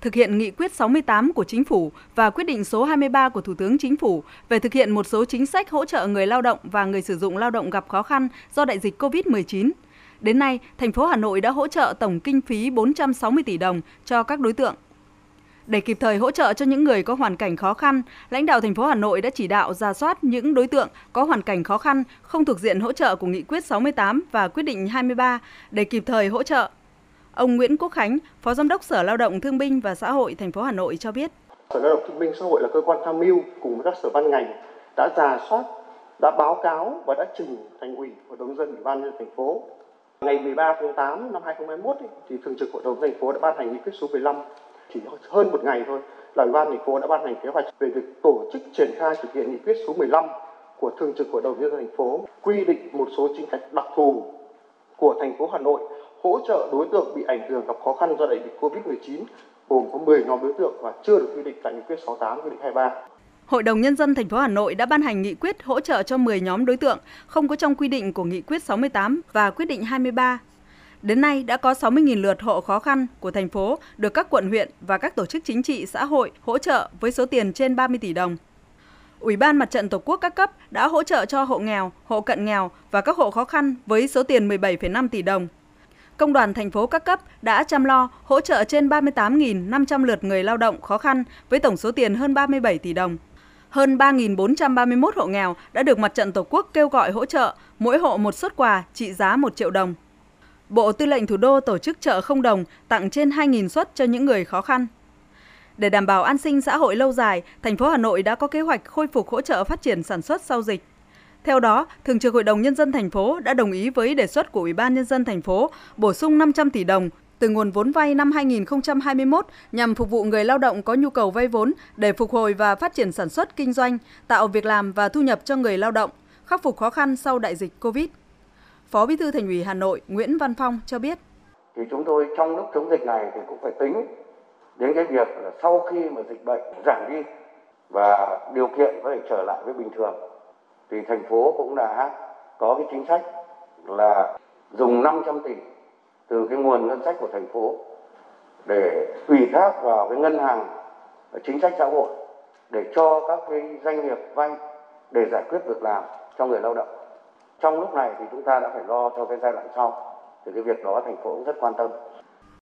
thực hiện nghị quyết 68 của Chính phủ và quyết định số 23 của Thủ tướng Chính phủ về thực hiện một số chính sách hỗ trợ người lao động và người sử dụng lao động gặp khó khăn do đại dịch COVID-19. Đến nay, thành phố Hà Nội đã hỗ trợ tổng kinh phí 460 tỷ đồng cho các đối tượng. Để kịp thời hỗ trợ cho những người có hoàn cảnh khó khăn, lãnh đạo thành phố Hà Nội đã chỉ đạo ra soát những đối tượng có hoàn cảnh khó khăn không thuộc diện hỗ trợ của Nghị quyết 68 và quyết định 23 để kịp thời hỗ trợ. Ông Nguyễn Quốc Khánh, Phó Giám đốc Sở Lao động Thương binh và Xã hội thành phố Hà Nội cho biết. Sở Lao động Thương binh Xã hội là cơ quan tham mưu cùng với các sở ban ngành đã giả soát, đã báo cáo và đã trình thành ủy, hội đồng dân, ủy ban nhân thành phố. Ngày 13 tháng 8 năm 2021 thì thường trực hội đồng thành phố đã ban hành nghị quyết số 15 chỉ hơn một ngày thôi là ủy ban thành phố đã ban hành kế hoạch về việc tổ chức triển khai thực hiện nghị quyết số 15 của thường trực hội đồng nhân dân thành phố quy định một số chính sách đặc thù của thành phố Hà Nội hỗ trợ đối tượng bị ảnh hưởng gặp khó khăn do đại dịch Covid-19 gồm có 10 nhóm đối tượng và chưa được quy định tại nghị quyết 68 quy định 23. Hội đồng nhân dân thành phố Hà Nội đã ban hành nghị quyết hỗ trợ cho 10 nhóm đối tượng không có trong quy định của nghị quyết 68 và quyết định 23 Đến nay đã có 60.000 lượt hộ khó khăn của thành phố được các quận huyện và các tổ chức chính trị xã hội hỗ trợ với số tiền trên 30 tỷ đồng. Ủy ban Mặt trận Tổ quốc các cấp đã hỗ trợ cho hộ nghèo, hộ cận nghèo và các hộ khó khăn với số tiền 17,5 tỷ đồng. Công đoàn thành phố các cấp đã chăm lo hỗ trợ trên 38.500 lượt người lao động khó khăn với tổng số tiền hơn 37 tỷ đồng. Hơn 3.431 hộ nghèo đã được Mặt trận Tổ quốc kêu gọi hỗ trợ, mỗi hộ một suất quà trị giá 1 triệu đồng. Bộ Tư lệnh Thủ đô tổ chức chợ không đồng tặng trên 2.000 suất cho những người khó khăn. Để đảm bảo an sinh xã hội lâu dài, thành phố Hà Nội đã có kế hoạch khôi phục hỗ trợ phát triển sản xuất sau dịch. Theo đó, Thường trực Hội đồng Nhân dân thành phố đã đồng ý với đề xuất của Ủy ban Nhân dân thành phố bổ sung 500 tỷ đồng từ nguồn vốn vay năm 2021 nhằm phục vụ người lao động có nhu cầu vay vốn để phục hồi và phát triển sản xuất kinh doanh, tạo việc làm và thu nhập cho người lao động, khắc phục khó khăn sau đại dịch Covid. Phó Bí thư Thành ủy Hà Nội Nguyễn Văn Phong cho biết. Thì chúng tôi trong lúc chống dịch này thì cũng phải tính đến cái việc là sau khi mà dịch bệnh giảm đi và điều kiện có thể trở lại với bình thường thì thành phố cũng đã có cái chính sách là dùng 500 tỷ từ cái nguồn ngân sách của thành phố để ủy thác vào cái ngân hàng chính sách xã hội để cho các cái doanh nghiệp vay để giải quyết việc làm cho người lao động. Trong lúc này thì chúng ta đã phải lo cho cái giai đoạn sau, thì cái việc đó thành phố cũng rất quan tâm.